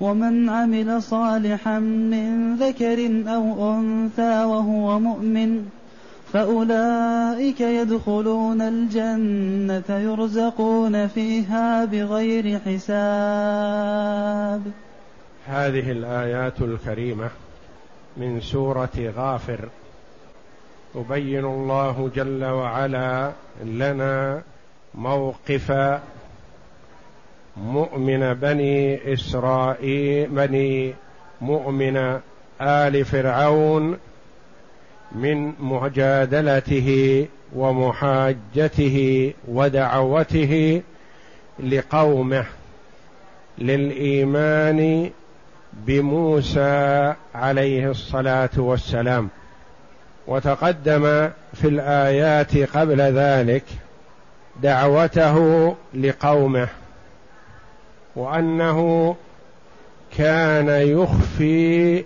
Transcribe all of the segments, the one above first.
ومن عمل صالحا من ذكر أو أنثى وهو مؤمن فأولئك يدخلون الجنة يرزقون فيها بغير حساب. هذه الآيات الكريمة من سورة غافر. يبين الله جل وعلا لنا موقف مؤمن بني إسرائيل بني مؤمن آل فرعون من مجادلته ومحاجته ودعوته لقومه للإيمان بموسى عليه الصلاة والسلام. وتقدم في الآيات قبل ذلك دعوته لقومه. وأنه كان يخفي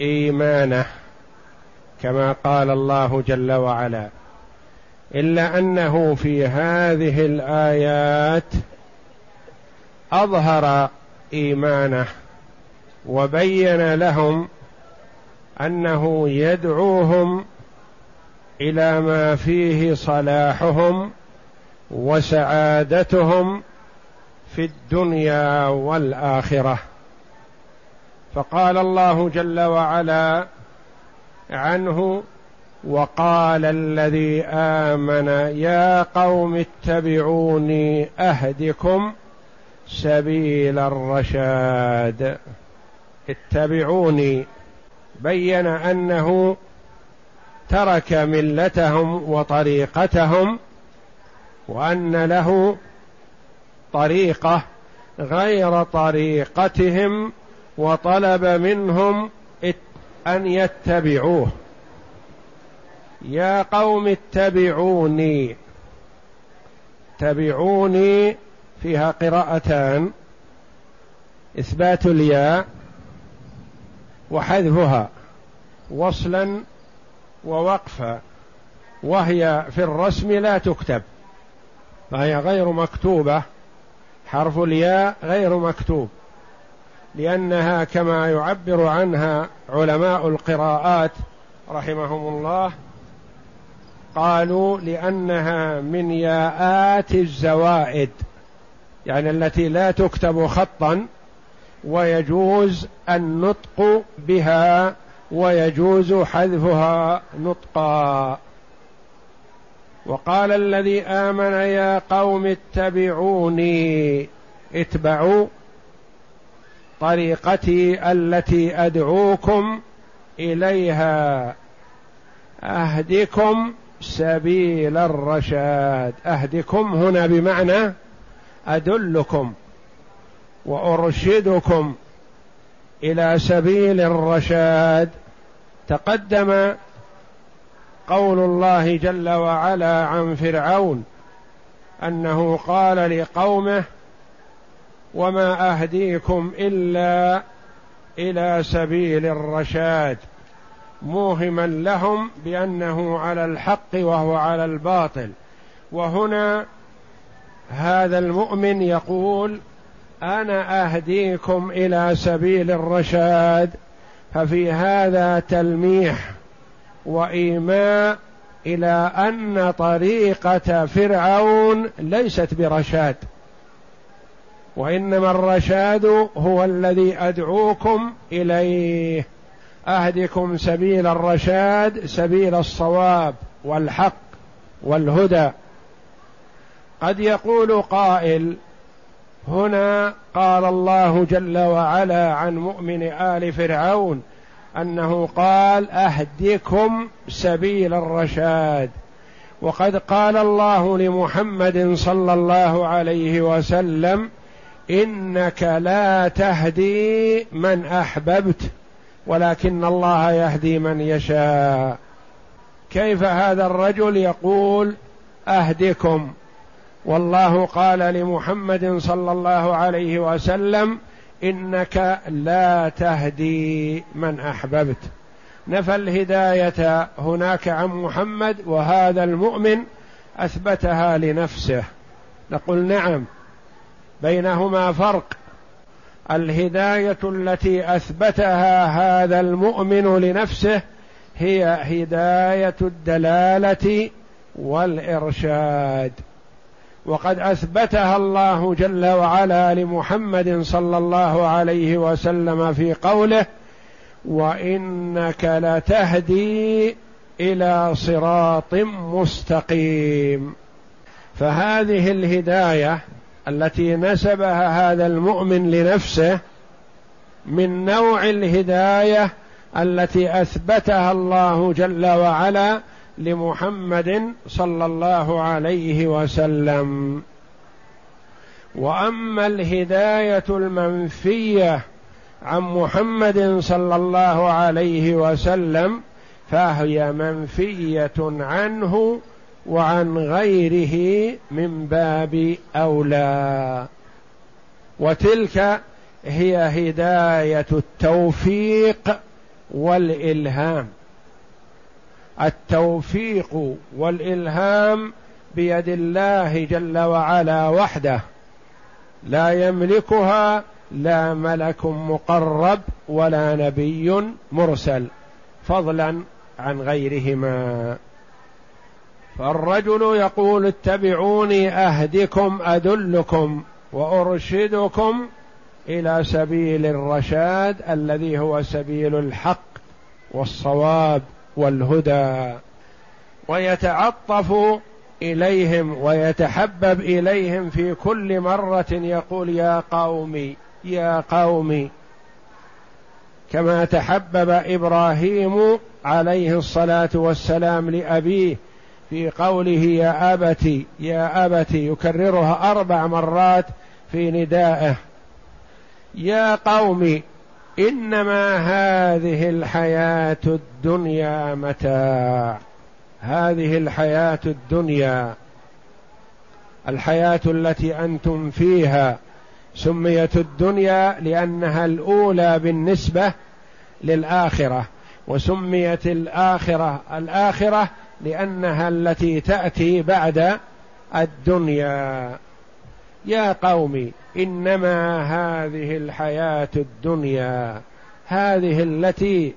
إيمانه كما قال الله جل وعلا إلا أنه في هذه الآيات أظهر إيمانه وبين لهم أنه يدعوهم إلى ما فيه صلاحهم وسعادتهم في الدنيا والآخرة. فقال الله جل وعلا عنه وقال الذي آمن يا قوم اتبعوني أهدكم سبيل الرشاد. اتبعوني. بين أنه ترك ملتهم وطريقتهم وأن له طريقة غير طريقتهم وطلب منهم أن يتبعوه. يا قوم اتبعوني. اتبعوني فيها قراءتان. إثبات الياء وحذفها وصلا ووقفا. وهي في الرسم لا تكتب. فهي غير مكتوبة. حرف الياء غير مكتوب لأنها كما يعبر عنها علماء القراءات رحمهم الله قالوا لأنها من ياءات الزوائد يعني التي لا تكتب خطا ويجوز النطق بها ويجوز حذفها نطقا. وقال الذي آمن يا قوم اتبعوني اتبعوا طريقتي التي أدعوكم إليها أهدكم سبيل الرشاد. أهدكم هنا بمعنى أدلكم وأرشدكم إلى سبيل الرشاد. تقدم قول الله جل وعلا عن فرعون أنه قال لقومه وما أهديكم إلا إلى سبيل الرشاد موهما لهم بأنه على الحق وهو على الباطل. وهنا هذا المؤمن يقول أنا أهديكم إلى سبيل الرشاد ففي هذا تلميح. وإيماء إلى أن طريقة فرعون ليست برشاد. وإنما الرشاد هو الذي أدعوكم إليه. أهدكم سبيل الرشاد سبيل الصواب والحق والهدى. قد يقول قائل هنا قال الله جل وعلا عن مؤمن آل فرعون أنه قال اهدكم سبيل الرشاد. وقد قال الله لمحمد صلى الله عليه وسلم إنك لا تهدي من أحببت ولكن الله يهدي من يشاء. كيف هذا الرجل يقول اهدكم والله قال لمحمد صلى الله عليه وسلم إنك لا تهدي من أحببت. نفى الهداية هناك عن محمد وهذا المؤمن أثبتها لنفسه. نقول نعم بينهما فرق. الهداية التي أثبتها هذا المؤمن لنفسه هي هداية الدلالة والإرشاد. وقد أثبتها الله جل وعلا لمحمد صلى الله عليه وسلم في قوله وإنك لتهدي إلى صراط مستقيم. فهذه الهداية التي نسبها هذا المؤمن لنفسه من نوع الهداية التي أثبتها الله جل وعلا لمحمد صلى الله عليه وسلم. وأما الهداية المنفية عن محمد صلى الله عليه وسلم فهي منفية عنه وعن غيره من باب أولى. وتلك هي هداية التوفيق والإلهام. التوفيق والإلهام بيد الله جل وعلا وحده. لا يملكها لا ملك مقرب ولا نبي مرسل. فضلا عن غيرهما. فالرجل يقول اتبعوني أهدكم ادلكم وأرشدكم إلى سبيل الرشاد الذي هو سبيل الحق والصواب. والهدى ويتعطف إليهم ويتحبب إليهم في كل مرة يقول يا قومي يا قومي. كما تحبب إبراهيم عليه الصلاة والسلام لأبيه في قوله يا ابت يا ابت يكررها أربع مرات في ندائه. يا قوم إنما هذه الحياة الدنيا متاع. هذه الحياة الدنيا الحياة التي أنتم فيها. سميت الدنيا لأنها الأولى بالنسبة للآخرة وسميت الآخرة الآخرة لأنها التي تأتي بعد الدنيا. يا قوم إنما هذه الحياة الدنيا هذه التي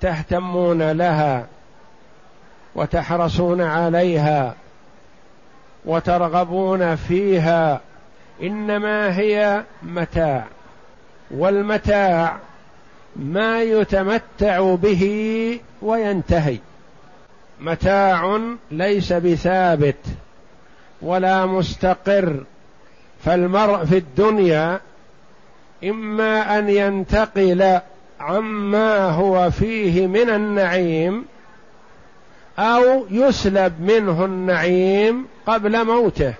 تهتمون لها وتحرصون عليها وترغبون فيها إنما هي متاع. والمتاع ما يتمتع به وينتهي. متاع ليس بثابت ولا مستقر. فالمرء في الدنيا إما أن ينتقل عما هو فيه من النعيم أو يسلب منه النعيم قبل موته.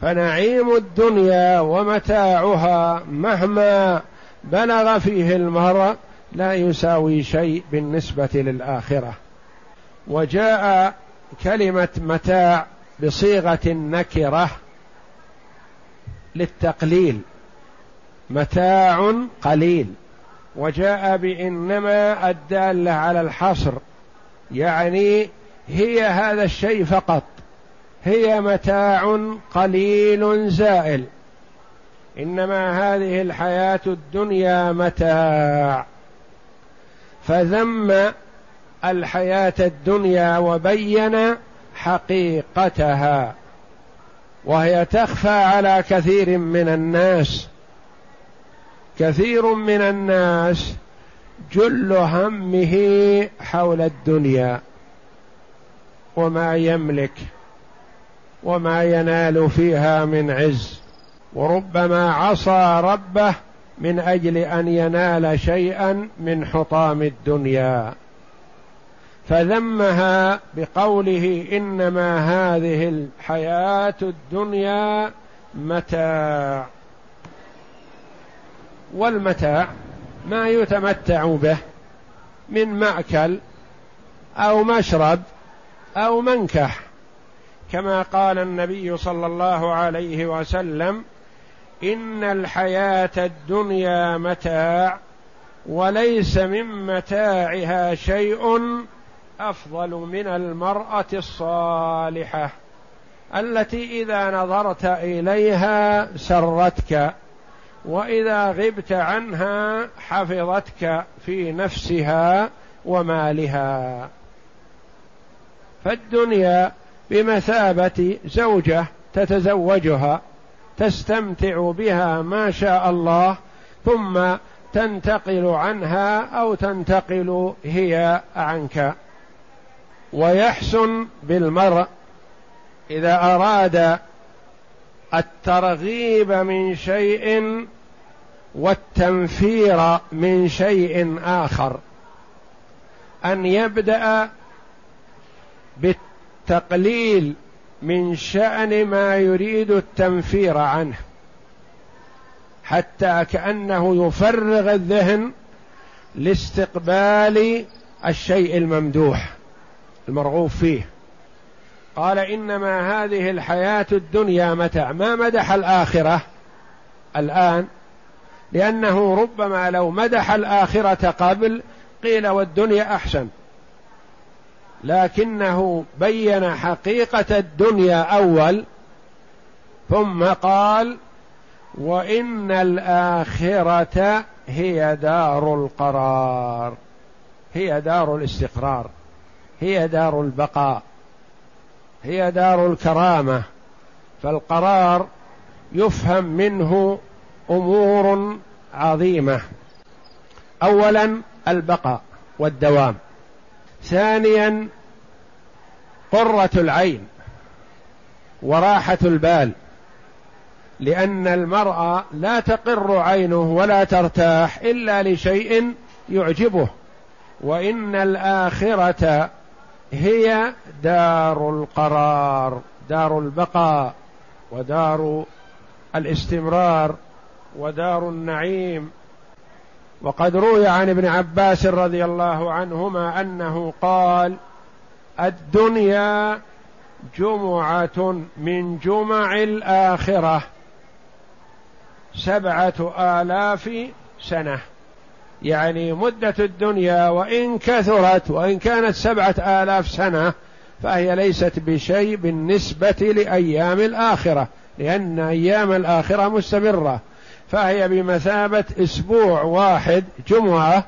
فنعيم الدنيا ومتاعها مهما بلغ فيه المرء لا يساوي شيء بالنسبة للآخرة. وجاء كلمة متاع بصيغة النكره للتقليل. متاع قليل. وجاء بإنما الدالة على الحصر. يعني هي هذا الشيء فقط. هي متاع قليل زائل. إنما هذه الحياة الدنيا متاع. فذم الحياة الدنيا وبين حقيقتها. وهي تخفى على كثير من الناس. كثير من الناس جل همه حول الدنيا وما يملك وما ينال فيها من عز. وربما عصى ربه من أجل أن ينال شيئا من حطام الدنيا. فذمها بقوله إنما هذه الحياة الدنيا متاع. والمتاع ما يتمتع به من مأكل أو مشرب أو منكح كما قال النبي صلى الله عليه وسلم إن الحياة الدنيا متاع وليس من متاعها شيء أفضل من المرأة الصالحة التي إذا نظرت إليها سرتك وإذا غبت عنها حفظتك في نفسها ومالها. فالدنيا بمثابة زوجة تتزوجها تستمتع بها ما شاء الله ثم تنتقل عنها أو تنتقل هي عنك. ويحسن بالمرء إذا أراد الترغيب من شيء والتنفير من شيء آخر. أن يبدأ بالتقليل من شأن ما يريد التنفير عنه حتى كأنه يفرغ الذهن لاستقبال الشيء الممدوح. المرغوب فيه. قال إنما هذه الحياة الدنيا متاع. ما مدح الآخرة الآن؟ لأنه ربما لو مدح الآخرة قبل قيل والدنيا أحسن. لكنه بين حقيقة الدنيا أول ثم قال وإن الآخرة هي دار القرار. هي دار الاستقرار. هي دار البقاء هي دار الكرامة فالقرار يفهم منه أمور عظيمة. اولا البقاء والدوام. ثانيا قرة العين وراحة البال لأن المرء لا تقر عينه ولا ترتاح إلا لشيء يعجبه وإن الآخرة هي دار القرار دار البقاء ودار الاستمرار ودار النعيم. وقد روي عن ابن عباس رضي الله عنهما أنه قال الدنيا جمعة من جمع الآخرة سبعة آلاف سنة. يعني مدة الدنيا وإن كثرت وإن كانت سبعة آلاف سنة فهي ليست بشيء بالنسبة لأيام الآخرة لأن أيام الآخرة مستمرة. فهي بمثابة أسبوع واحد جمعة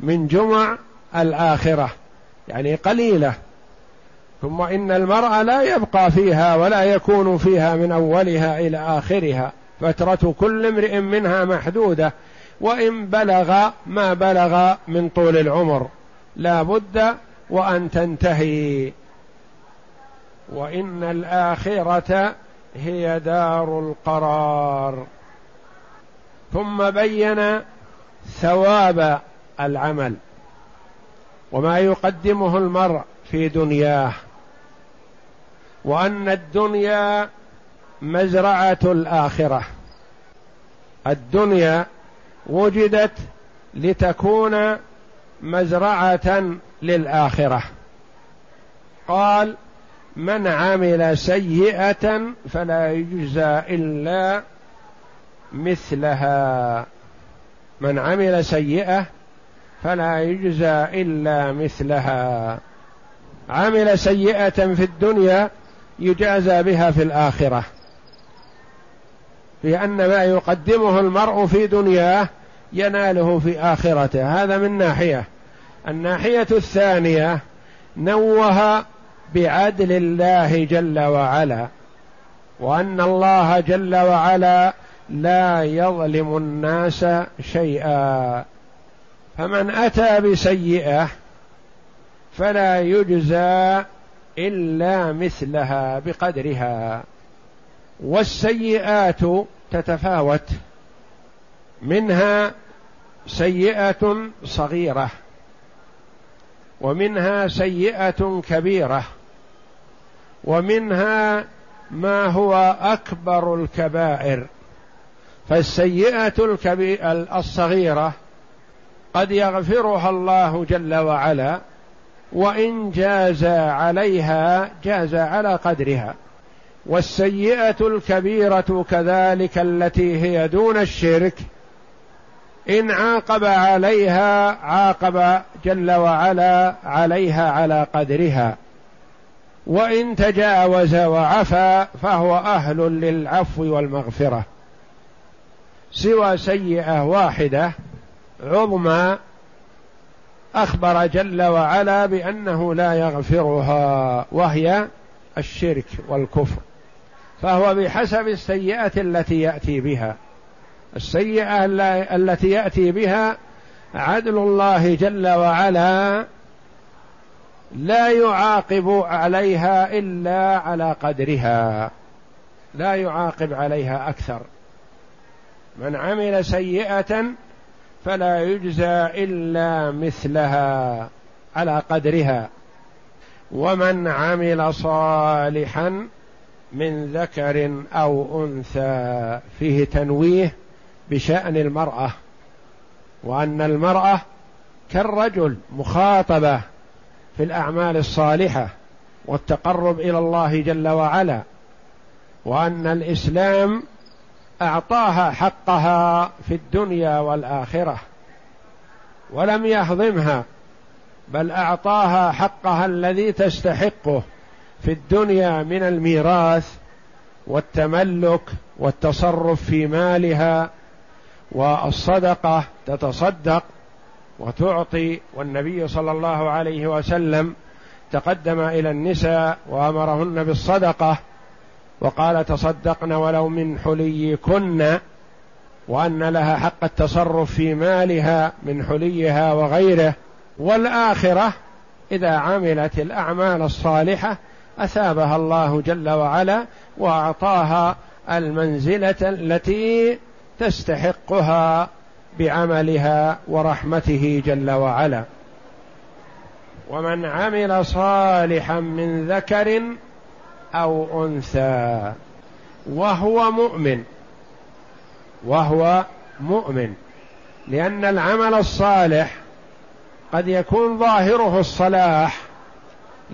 من جمع الآخرة يعني قليلة. ثم إن المرأة لا يبقى فيها ولا يكون فيها من أولها إلى آخرها فترة كل امرئ منها محدودة. وإن بلغ ما بلغ من طول العمر. لا بد وأن تنتهي. وإن الآخرة هي دار القرار. ثم بين ثواب العمل. وما يقدمه المرء في دنياه. وأن الدنيا مزرعة الآخرة. الدنيا وجدت لتكون مزرعة للآخرة. قال من عمل سيئة فلا يجزى إلا مثلها. من عمل سيئة فلا يجزى إلا مثلها. عمل سيئة في الدنيا يجازى بها في الآخرة. لأن ما يقدمه المرء في دنياه يناله في آخرته. هذا من ناحية. الناحية الثانية نوه بعدل الله جل وعلا وأن الله جل وعلا لا يظلم الناس شيئا. فمن أتى بسيئة فلا يجزى إلا مثلها بقدرها. والسيئات تتفاوت منها سيئة صغيرة ومنها سيئة كبيرة ومنها ما هو أكبر الكبائر. فالسيئة الصغيرة قد يغفرها الله جل وعلا وإن جاز عليها جاز على قدرها. والسيئة الكبيرة كذلك التي هي دون الشرك إن عاقب عليها عاقب جل وعلا عليها على قدرها وإن تجاوز وعفى فهو أهل للعفو والمغفرة سوى سيئة واحدة عظمى أخبر جل وعلا بأنه لا يغفرها وهي الشرك والكفر. فهو بحسب السيئة التي يأتي بها. السيئة التي يأتي بها عدل الله جل وعلا لا يعاقب عليها إلا على قدرها. لا يعاقب عليها أكثر. من عمل سيئة فلا يجزى إلا مثلها على قدرها. ومن عمل صالحا من ذكر أو أنثى فيه تنويه بشأن المرأة وأن المرأة كالرجل مخاطبة في الأعمال الصالحة والتقرب إلى الله جل وعلا وأن الإسلام أعطاها حقها في الدنيا والآخرة ولم يهضمها بل أعطاها حقها الذي تستحقه. في الدنيا من الميراث والتملك والتصرف في مالها والصدقة تتصدق وتعطي والنبي صلى الله عليه وسلم تقدم إلى النساء وأمرهن بالصدقة وقال تصدقن ولو من حليكن وأن لها حق التصرف في مالها من حليها وغيره والآخرة إذا عملت الأعمال الصالحة أثابها الله جل وعلا وأعطاها المنزلة التي تستحقها بعملها ورحمته جل وعلا. ومن عمل صالحا من ذكر أو أنثى وهو مؤمن وهو مؤمن لأن العمل الصالح قد يكون ظاهره الصلاح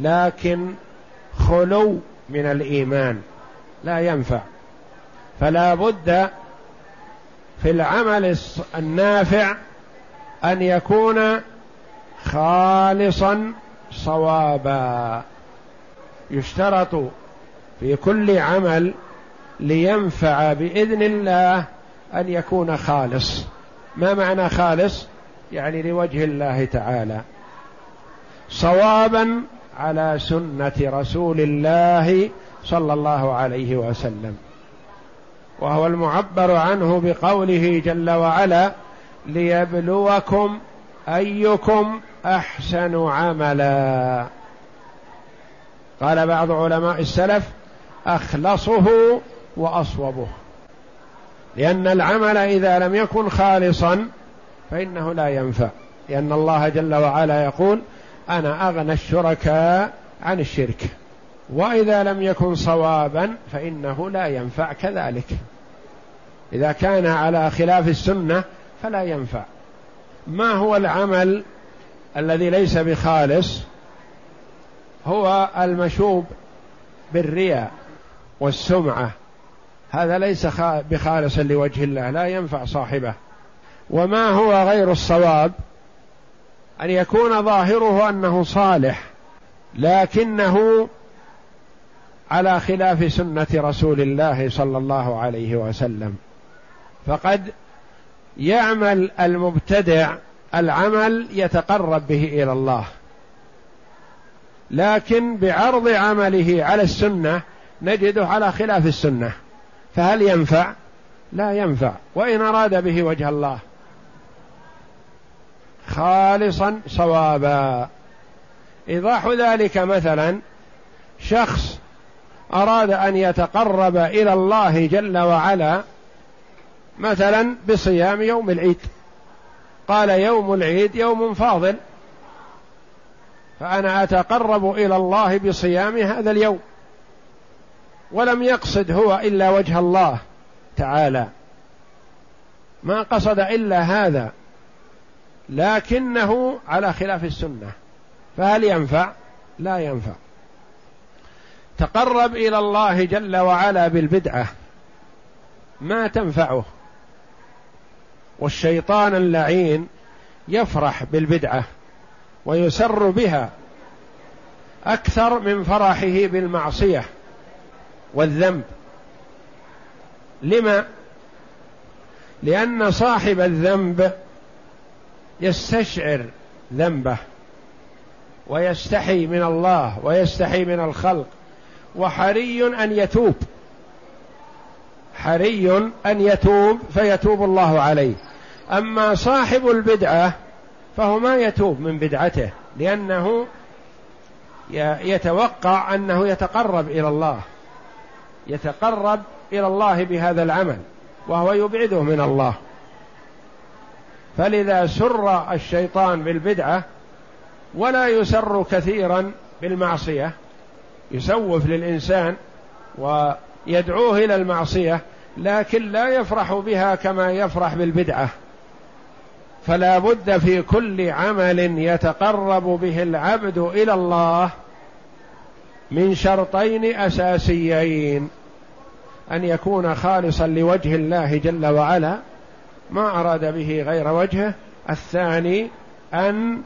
لكن خلو من الإيمان لا ينفع. فلا بد في العمل النافع أن يكون خالصا صوابا. يشترط في كل عمل لينفع بإذن الله أن يكون خالص. ما معنى خالص؟ يعني لوجه الله تعالى. صوابا على سنة رسول الله صلى الله عليه وسلم. وهو المعبر عنه بقوله جل وعلا ليبلوكم أيكم أحسن عملا. قال بعض علماء السلف أخلصه وأصوبه. لأن العمل إذا لم يكن خالصا فإنه لا ينفع. لأن الله جل وعلا يقول أنا أغنى الشركاء عن الشرك. وإذا لم يكن صوابا فإنه لا ينفع كذلك. إذا كان على خلاف السنة فلا ينفع. ما هو العمل الذي ليس بخالص؟ هو المشوب بالرياء والسمعة. هذا ليس بخالص لوجه الله لا ينفع صاحبه. وما هو غير الصواب؟ أن يكون ظاهره أنه صالح لكنه على خلاف سنة رسول الله صلى الله عليه وسلم. فقد يعمل المبتدع العمل يتقرب به إلى الله. لكن بعرض عمله على السنة نجده على خلاف السنة. فهل ينفع؟ لا ينفع. وإن أراد به وجه الله. خالصا صوابا. إيضاح ذلك مثلا شخص أراد أن يتقرب إلى الله جل وعلا مثلا بصيام يوم العيد. قال يوم العيد يوم فاضل فأنا أتقرب إلى الله بصيام هذا اليوم. ولم يقصد هو إلا وجه الله تعالى. ما قصد إلا هذا. لكنه على خلاف السنة. فهل ينفع؟ لا ينفع. تقرب إلى الله جل وعلا بالبدعة ما تنفعه. والشيطان اللعين يفرح بالبدعة ويسر بها أكثر من فرحه بالمعصية والذنب. لما؟ لأن صاحب الذنب يستشعر ذنبه ويستحي من الله ويستحي من الخلق وحري أن يتوب. حري أن يتوب فيتوب الله عليه. أما صاحب البدعة فهو ما يتوب من بدعته لأنه يتوقع أنه يتقرب إلى الله يتقرب إلى الله بهذا العمل وهو يبعده من الله. فلذا سر الشيطان بالبدعة ولا يسر كثيرا بالمعصية. يسوف للإنسان ويدعوه إلى المعصية لكن لا يفرح بها كما يفرح بالبدعة. فلا بد في كل عمل يتقرب به العبد إلى الله من شرطين أساسيين أن يكون خالصا لوجه الله جل وعلا ما أراد به غير وجهه الثاني أن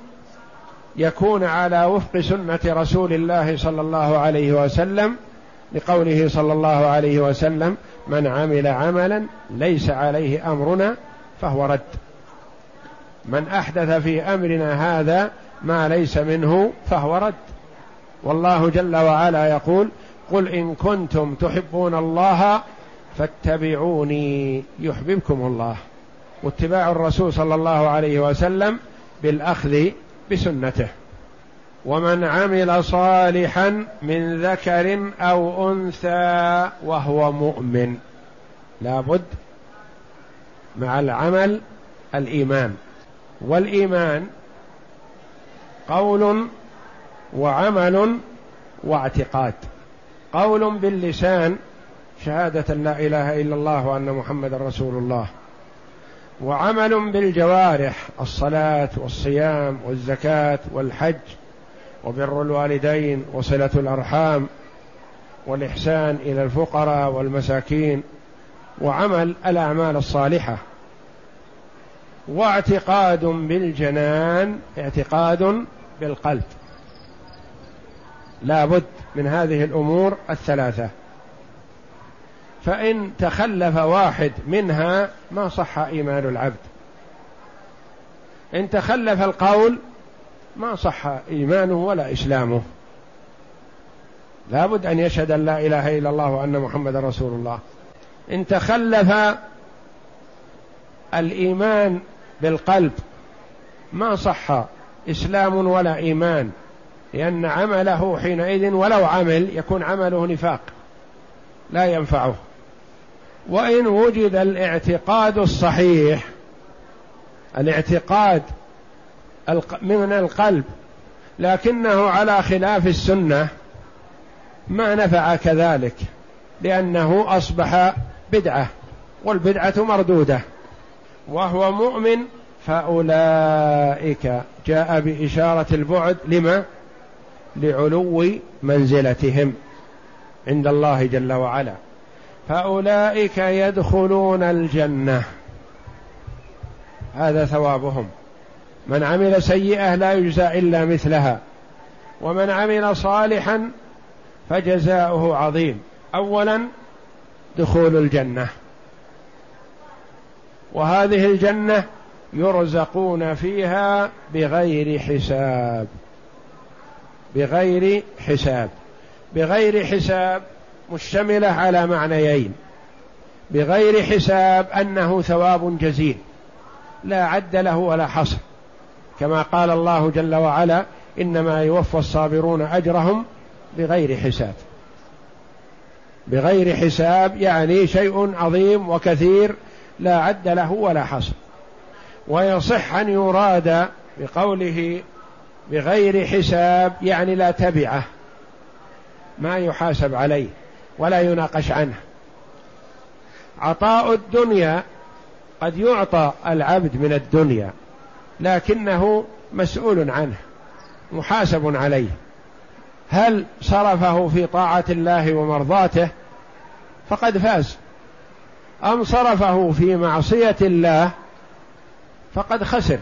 يكون على وفق سنة رسول الله صلى الله عليه وسلم لقوله صلى الله عليه وسلم من عمل عملا ليس عليه أمرنا فهو رد. من أحدث في أمرنا هذا ما ليس منه فهو رد. والله جل وعلا يقول قل إن كنتم تحبون الله فاتبعوني يحببكم الله. واتباع الرسول صلى الله عليه وسلم بالأخذ بسنته. ومن عمل صالحا من ذكر أو أنثى وهو مؤمن لابد مع العمل الإيمان. والإيمان قول وعمل واعتقاد. قول باللسان شهادة لا إله إلا الله وأن محمد رسول الله. وعمل بالجوارح الصلاة والصيام والزكاة والحج وبر الوالدين وصلة الأرحام والإحسان إلى الفقراء والمساكين وعمل الأعمال الصالحة. واعتقاد بالجنان اعتقاد بالقلب. لا بد من هذه الأمور الثلاثة. فإن تخلف واحد منها ما صح إيمان العبد. إن تخلف القول ما صح إيمانه ولا إسلامه. لابد أن يشهد أن لا إله إلا الله وأن محمد رسول الله. إن تخلف الإيمان بالقلب ما صح إسلام ولا إيمان لأن عمله حينئذ ولو عمل يكون عمله نفاق لا ينفعه. وإن وجد الاعتقاد الصحيح الاعتقاد من القلب لكنه على خلاف السنة ما نفع كذلك لأنه أصبح بدعة والبدعة مردودة. وهو مؤمن فأولئك جاء بإشارة البعد لما؟ لعلو منزلتهم عند الله جل وعلا. فأولئك يدخلون الجنة. هذا ثوابهم. من عمل سيئة لا يجزى إلا مثلها. ومن عمل صالحا فجزاؤه عظيم. اولا دخول الجنة. وهذه الجنة يرزقون فيها بغير حساب. بغير حساب. بغير حساب مشتملة على معنيين. بغير حساب أنه ثواب جزيل. لا عد له ولا حصر. كما قال الله جل وعلا إنما يوفى الصابرون أجرهم بغير حساب. بغير حساب يعني شيء عظيم وكثير لا عد له ولا حصر. ويصح أن يراد بقوله بغير حساب يعني لا تبعه. ما يحاسب عليه. ولا يناقش عنه. عطاء الدنيا قد يعطى العبد من الدنيا لكنه مسؤول عنه محاسب عليه. هل صرفه في طاعة الله ومرضاته؟ فقد فاز. أم صرفه في معصية الله؟ فقد خسر.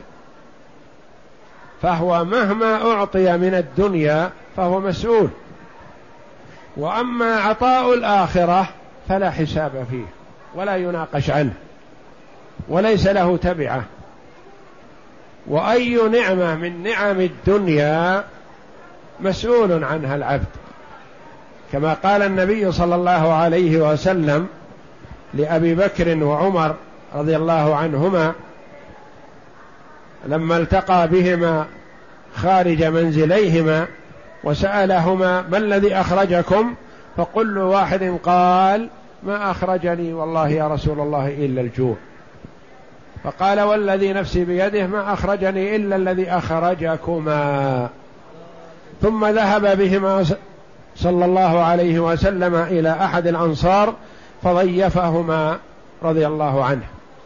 فهو مهما أعطي من الدنيا فهو مسؤول. وأما عطاء الآخرة فلا حساب فيه ولا يناقش عنه وليس له تبعة. وأي نعمة من نعم الدنيا مسؤول عنها العبد. كما قال النبي صلى الله عليه وسلم لأبي بكر وعمر رضي الله عنهما لما التقى بهما خارج منزليهما وسألهما ما الذي أخرجكم؟ فكل واحد قال ما أخرجني والله يا رسول الله إلا الجوع. فقال والذي نفسي بيده ما أخرجني إلا الذي أخرجكما. ثم ذهب بهما صلى الله عليه وسلم إلى أحد الأنصار فضيفهما رضي الله عنه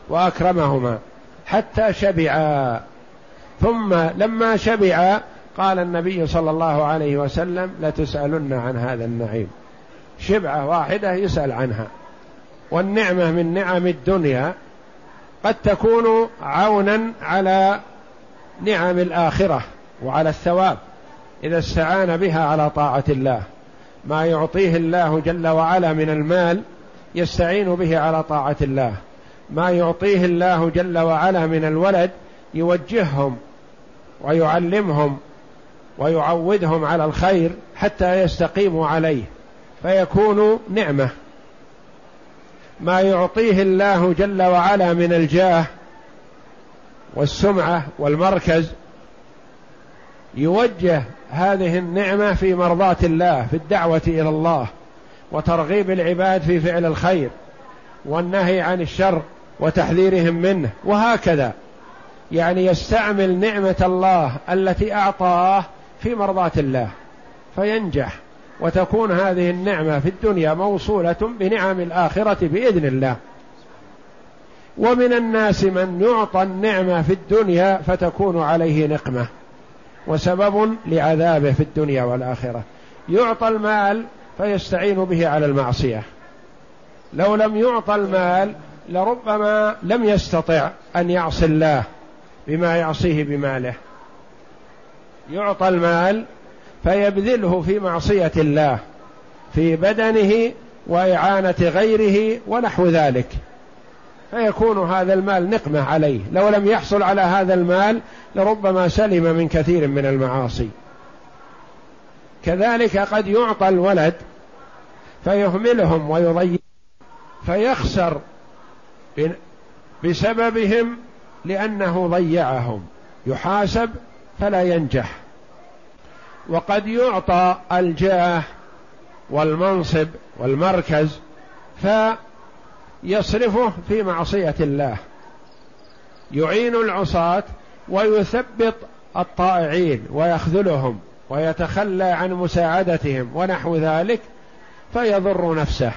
وأكرمهما حتى شبعا. ثم لما شبعا قال النبي صلى الله عليه وسلم لتسالن عن هذا النعيم. شبعة واحدة يسأل عنها. والنعمة من نعم الدنيا قد تكون عونا على نعم الآخرة وعلى الثواب إذا استعان بها على طاعة الله. ما يعطيه الله جل وعلا من المال يستعين به على طاعة الله. ما يعطيه الله جل وعلا من الولد يوجههم ويعلمهم ويعودهم على الخير حتى يستقيموا عليه فيكون نعمة. ما يعطيه الله جل وعلا من الجاه والسمعة والمركز يوجه هذه النعمة في مرضاة الله في الدعوة إلى الله وترغيب العباد في فعل الخير والنهي عن الشر وتحذيرهم منه وهكذا. يعني يستعمل نعمة الله التي أعطاه في مرضاه الله فينجح. وتكون هذه النعمة في الدنيا موصولة بنعم الآخرة بإذن الله. ومن الناس من يعطى النعمة في الدنيا فتكون عليه نقمة وسبب لعذابه في الدنيا والآخرة. يعطى المال فيستعين به على المعصية. لو لم يعطى المال لربما لم يستطع أن يعصي الله بما يعصيه بماله. يعطى المال فيبذله في معصية الله في بدنه وإعانة غيره ونحو ذلك. فيكون هذا المال نقمة عليه. لو لم يحصل على هذا المال لربما سلم من كثير من المعاصي. كذلك قد يعطى الولد فيهملهم ويضيع فيخسر بسببهم لأنه ضيعهم. يحاسب فلا ينجح. وقد يعطى الجاه والمنصب والمركز فيصرفه في معصية الله. يعين العصاة ويثبط الطائعين ويخذلهم ويتخلى عن مساعدتهم ونحو ذلك فيضر نفسه.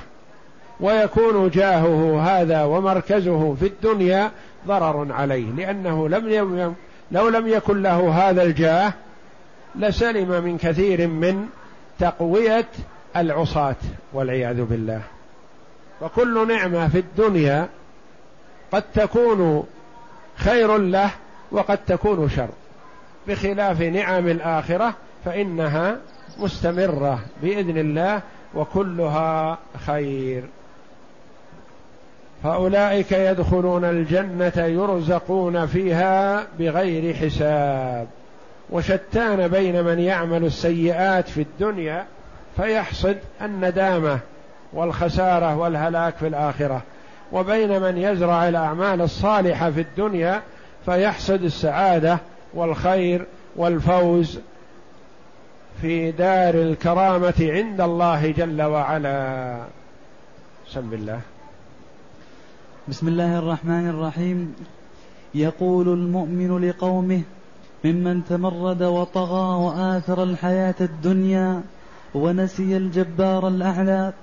ويكون جاهه هذا ومركزه في الدنيا ضرر عليه لأنه لم لو لم يكن له هذا الجاه لسلم من كثير من تقوية العصاة والعياذ بالله. وكل نعمة في الدنيا قد تكون خير له وقد تكون شر. بخلاف نعم الآخرة فإنها مستمرة بإذن الله وكلها خير. فأولئك يدخلون الجنة يرزقون فيها بغير حساب. وشتان بين من يعمل السيئات في الدنيا فيحصد الندامة والخسارة والهلاك في الآخرة. وبين من يزرع الأعمال الصالحة في الدنيا فيحصد السعادة والخير والفوز في دار الكرامة عند الله جل وعلا. سم بالله بسم الله الرحمن الرحيم. يقول المؤمن لقومه ممن تمرد وطغى وآثر الحياة الدنيا ونسي الجبار الأعلى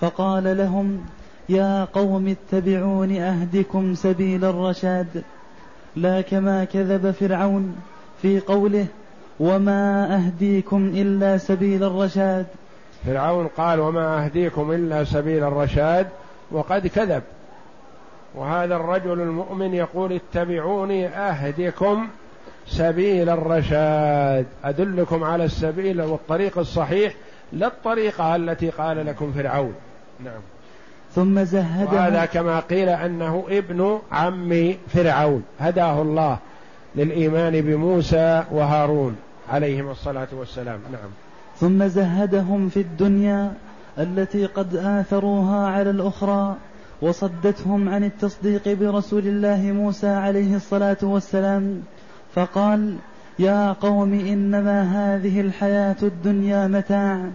فقال لهم يا قوم اتبعون أهدكم سبيل الرشاد. لا كما كذب فرعون في قوله وما أهديكم إلا سبيل الرشاد. فرعون قال وما أهديكم إلا سبيل الرشاد وقد كذب. وهذا الرجل المؤمن يقول اتبعوني أهدكم سبيل الرشاد. أدلكم على السبيل والطريق الصحيح لا الطريقة التي قال لكم فرعون. نعم. ثم زهده وهذا كما قيل أنه ابن عم فرعون. هداه الله للإيمان بموسى وهارون عليهما الصلاة والسلام. نعم. ثم زهدهم في الدنيا التي قد آثروها على الأخرى. وصدتهم عن التصديق برسول الله موسى عليه الصلاة والسلام فقال يا قوم إنما هذه الحياة الدنيا متاع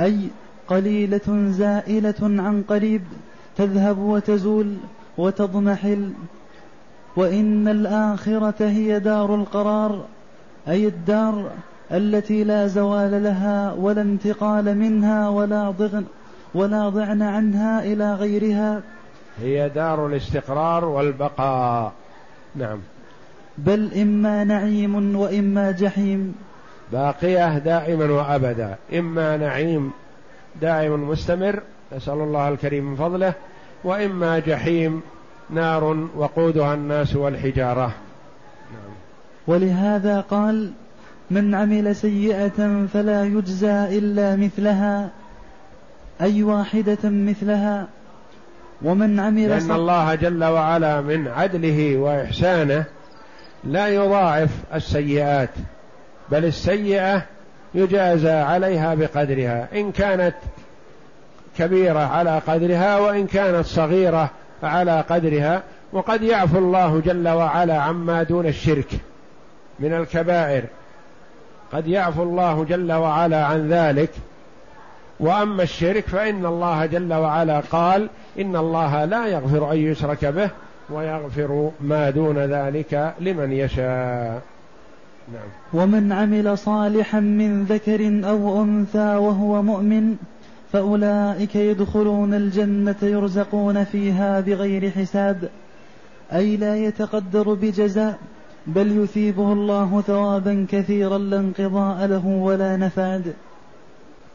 أي قليلة زائلة عن قريب تذهب وتزول وتضمحل وإن الآخرة هي دار القرار أي الدار التي لا زوال لها ولا انتقال منها ولا ضغن ولا ضعن عنها إلى غيرها. هي دار الاستقرار والبقاء. نعم. بل إما نعيم وإما جحيم. باقية دائما وأبدا. إما نعيم دائم مستمر نسأل الله الكريم من فضله وإما جحيم نار وقودها الناس والحجارة. نعم. ولهذا قال من عمل سيئة فلا يجزى إلا مثلها. أي واحدة مثلها ومن عمل لأن الله جل وعلا من عدله وإحسانه لا يضاعف السيئات بل السيئة يجازى عليها بقدرها. إن كانت كبيرة على قدرها وإن كانت صغيرة على قدرها وقد يعفو الله جل وعلا عما دون الشرك من الكبائر. قد يعفو الله جل وعلا عن ذلك وأما الشرك فإن الله جل وعلا قال إن الله لا يغفر أن يشرك به ويغفر ما دون ذلك لمن يشاء نعم. ومن عمل صالحا من ذكر أو أنثى وهو مؤمن فأولئك يدخلون الجنة يرزقون فيها بغير حساب أي لا يتقدر بجزاء بل يثيبه الله ثوابا كثيرا لا انقضاء له ولا نفاد